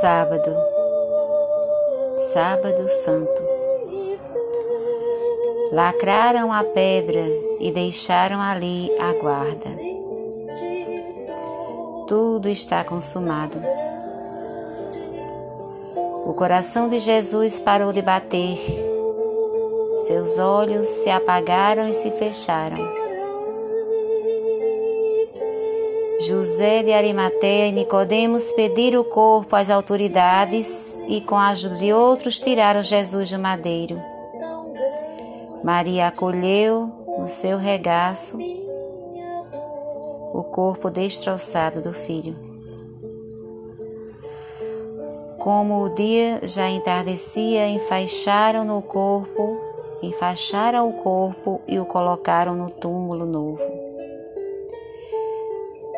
Sábado, Sábado Santo. Lacraram a pedra e deixaram ali a guarda. Tudo está consumado. O coração de Jesus parou de bater. Seus olhos se apagaram e se fecharam. José de Arimateia e Nicodemos pediram o corpo às autoridades e com a ajuda de outros tiraram Jesus do madeiro. Maria acolheu no seu regaço o corpo destroçado do filho. Como o dia já entardecia, enfaixaram no corpo, enfaixaram o corpo e o colocaram no túmulo novo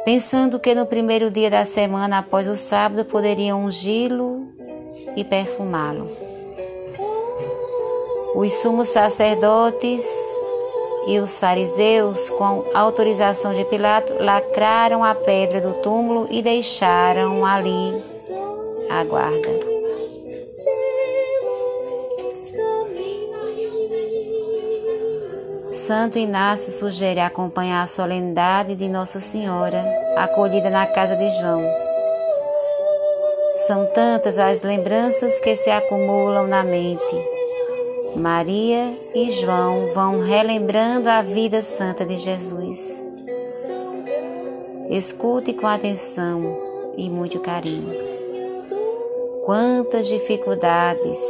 pensando que no primeiro dia da semana após o sábado poderiam ungí-lo e perfumá-lo. Os sumos sacerdotes e os fariseus, com autorização de Pilato, lacraram a pedra do túmulo e deixaram ali a guarda. Santo Inácio sugere acompanhar a solenidade de Nossa Senhora, acolhida na casa de João. São tantas as lembranças que se acumulam na mente. Maria e João vão relembrando a vida santa de Jesus. Escute com atenção e muito carinho. Quantas dificuldades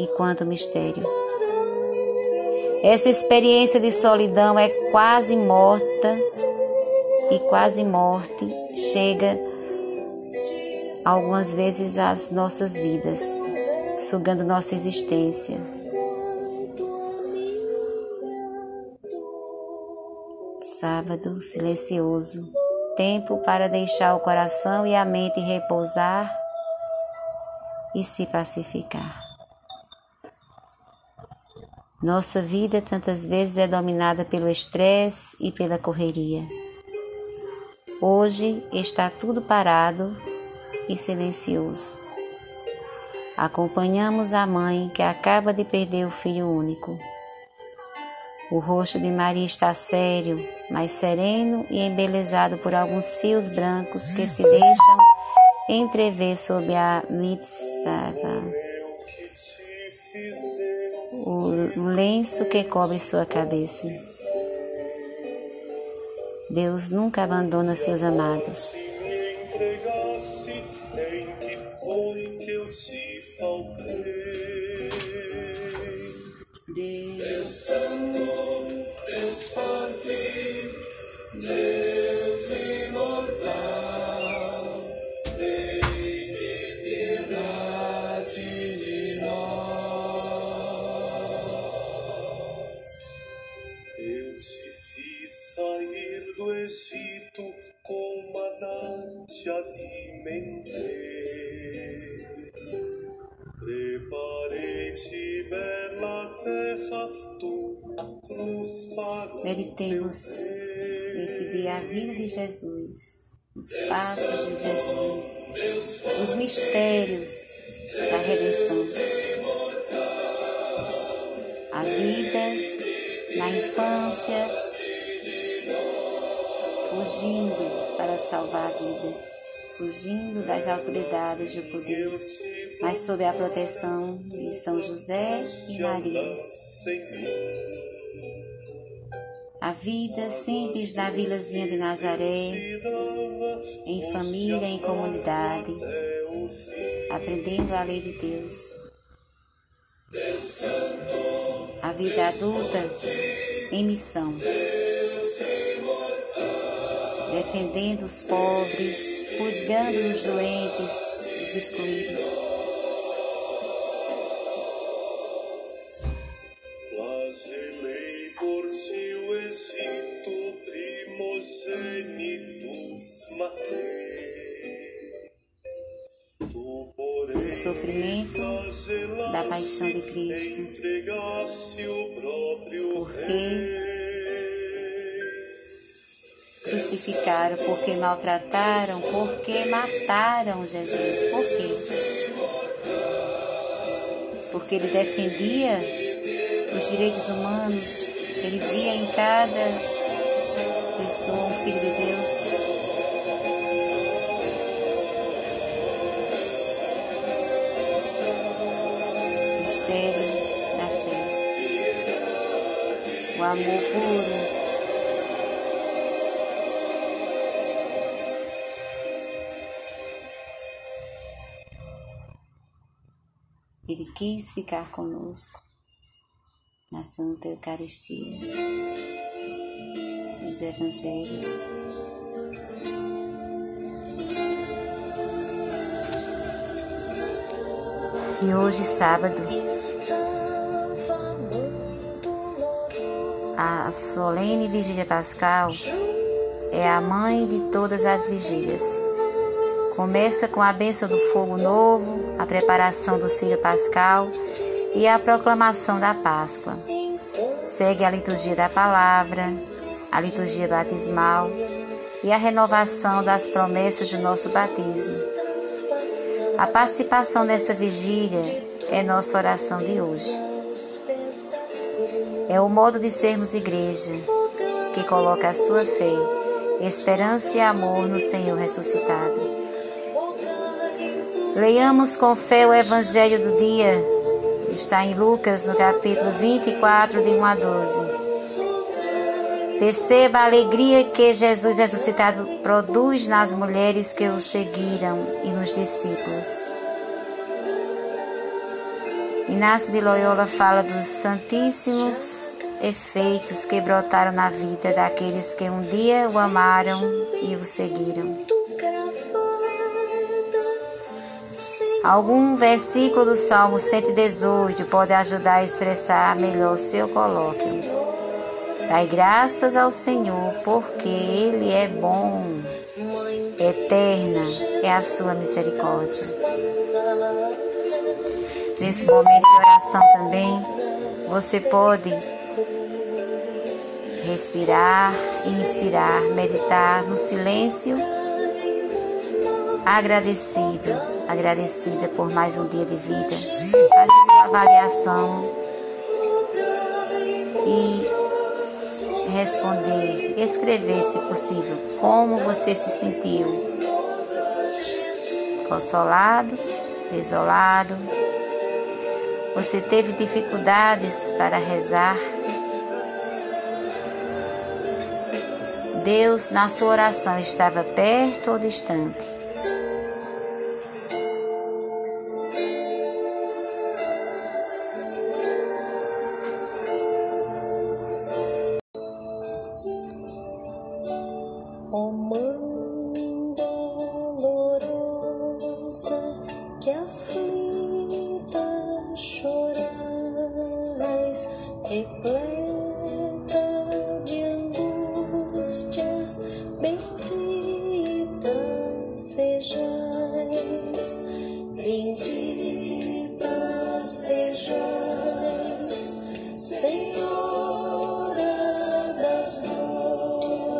e quanto mistério. Essa experiência de solidão é quase morta e quase morte chega algumas vezes às nossas vidas, sugando nossa existência. Sábado silencioso, tempo para deixar o coração e a mente repousar e se pacificar. Nossa vida tantas vezes é dominada pelo estresse e pela correria. Hoje está tudo parado e silencioso. Acompanhamos a mãe que acaba de perder o filho único. O rosto de Maria está sério, mas sereno e embelezado por alguns fios brancos que se deixam entrever sob a mitzvah o lenço que cobre sua cabeça. Deus nunca abandona seus amados. Deus Santo, Deus forte, Deus imortal. Meditemos nesse dia a vida de Jesus, os passos de Jesus, os mistérios da redenção. A vida na infância, fugindo para salvar a vida, fugindo das autoridades de poder, mas sob a proteção de São José e Maria a vida simples da vilazinha de Nazaré, em família, em comunidade, aprendendo a lei de Deus. A vida adulta em missão, defendendo os pobres, cuidando dos doentes, dos excluídos. Do sofrimento da paixão de Cristo, porque crucificaram, porque maltrataram, porque mataram Jesus. Por quê? Porque ele defendia os direitos humanos, ele via em cada pessoa um filho de Deus. amor puro. Ele quis ficar conosco na Santa Eucaristia, nos Evangelhos. E hoje, sábado, a solene vigília pascal é a mãe de todas as vigílias. Começa com a bênção do fogo novo, a preparação do círio pascal e a proclamação da Páscoa. Segue a liturgia da palavra, a liturgia batismal e a renovação das promessas do nosso batismo. A participação nessa vigília é nossa oração de hoje. É o modo de sermos igreja que coloca a sua fé, esperança e amor no Senhor ressuscitado. Leiamos com fé o Evangelho do dia. Está em Lucas, no capítulo 24, de 1 a 12. Perceba a alegria que Jesus ressuscitado produz nas mulheres que o seguiram e nos discípulos. Inácio de Loyola fala dos santíssimos efeitos que brotaram na vida daqueles que um dia o amaram e o seguiram. Algum versículo do Salmo 118 pode ajudar a expressar melhor o seu colóquio. Dai graças ao Senhor, porque Ele é bom, eterna é a sua misericórdia. Nesse momento de oração também, você pode respirar, inspirar, meditar no silêncio, agradecido, agradecida por mais um dia de vida. Fazer sua avaliação e responder, escrever, se possível, como você se sentiu. Consolado, desolado, você teve dificuldades para rezar? Deus, na sua oração, estava perto ou distante? Okay.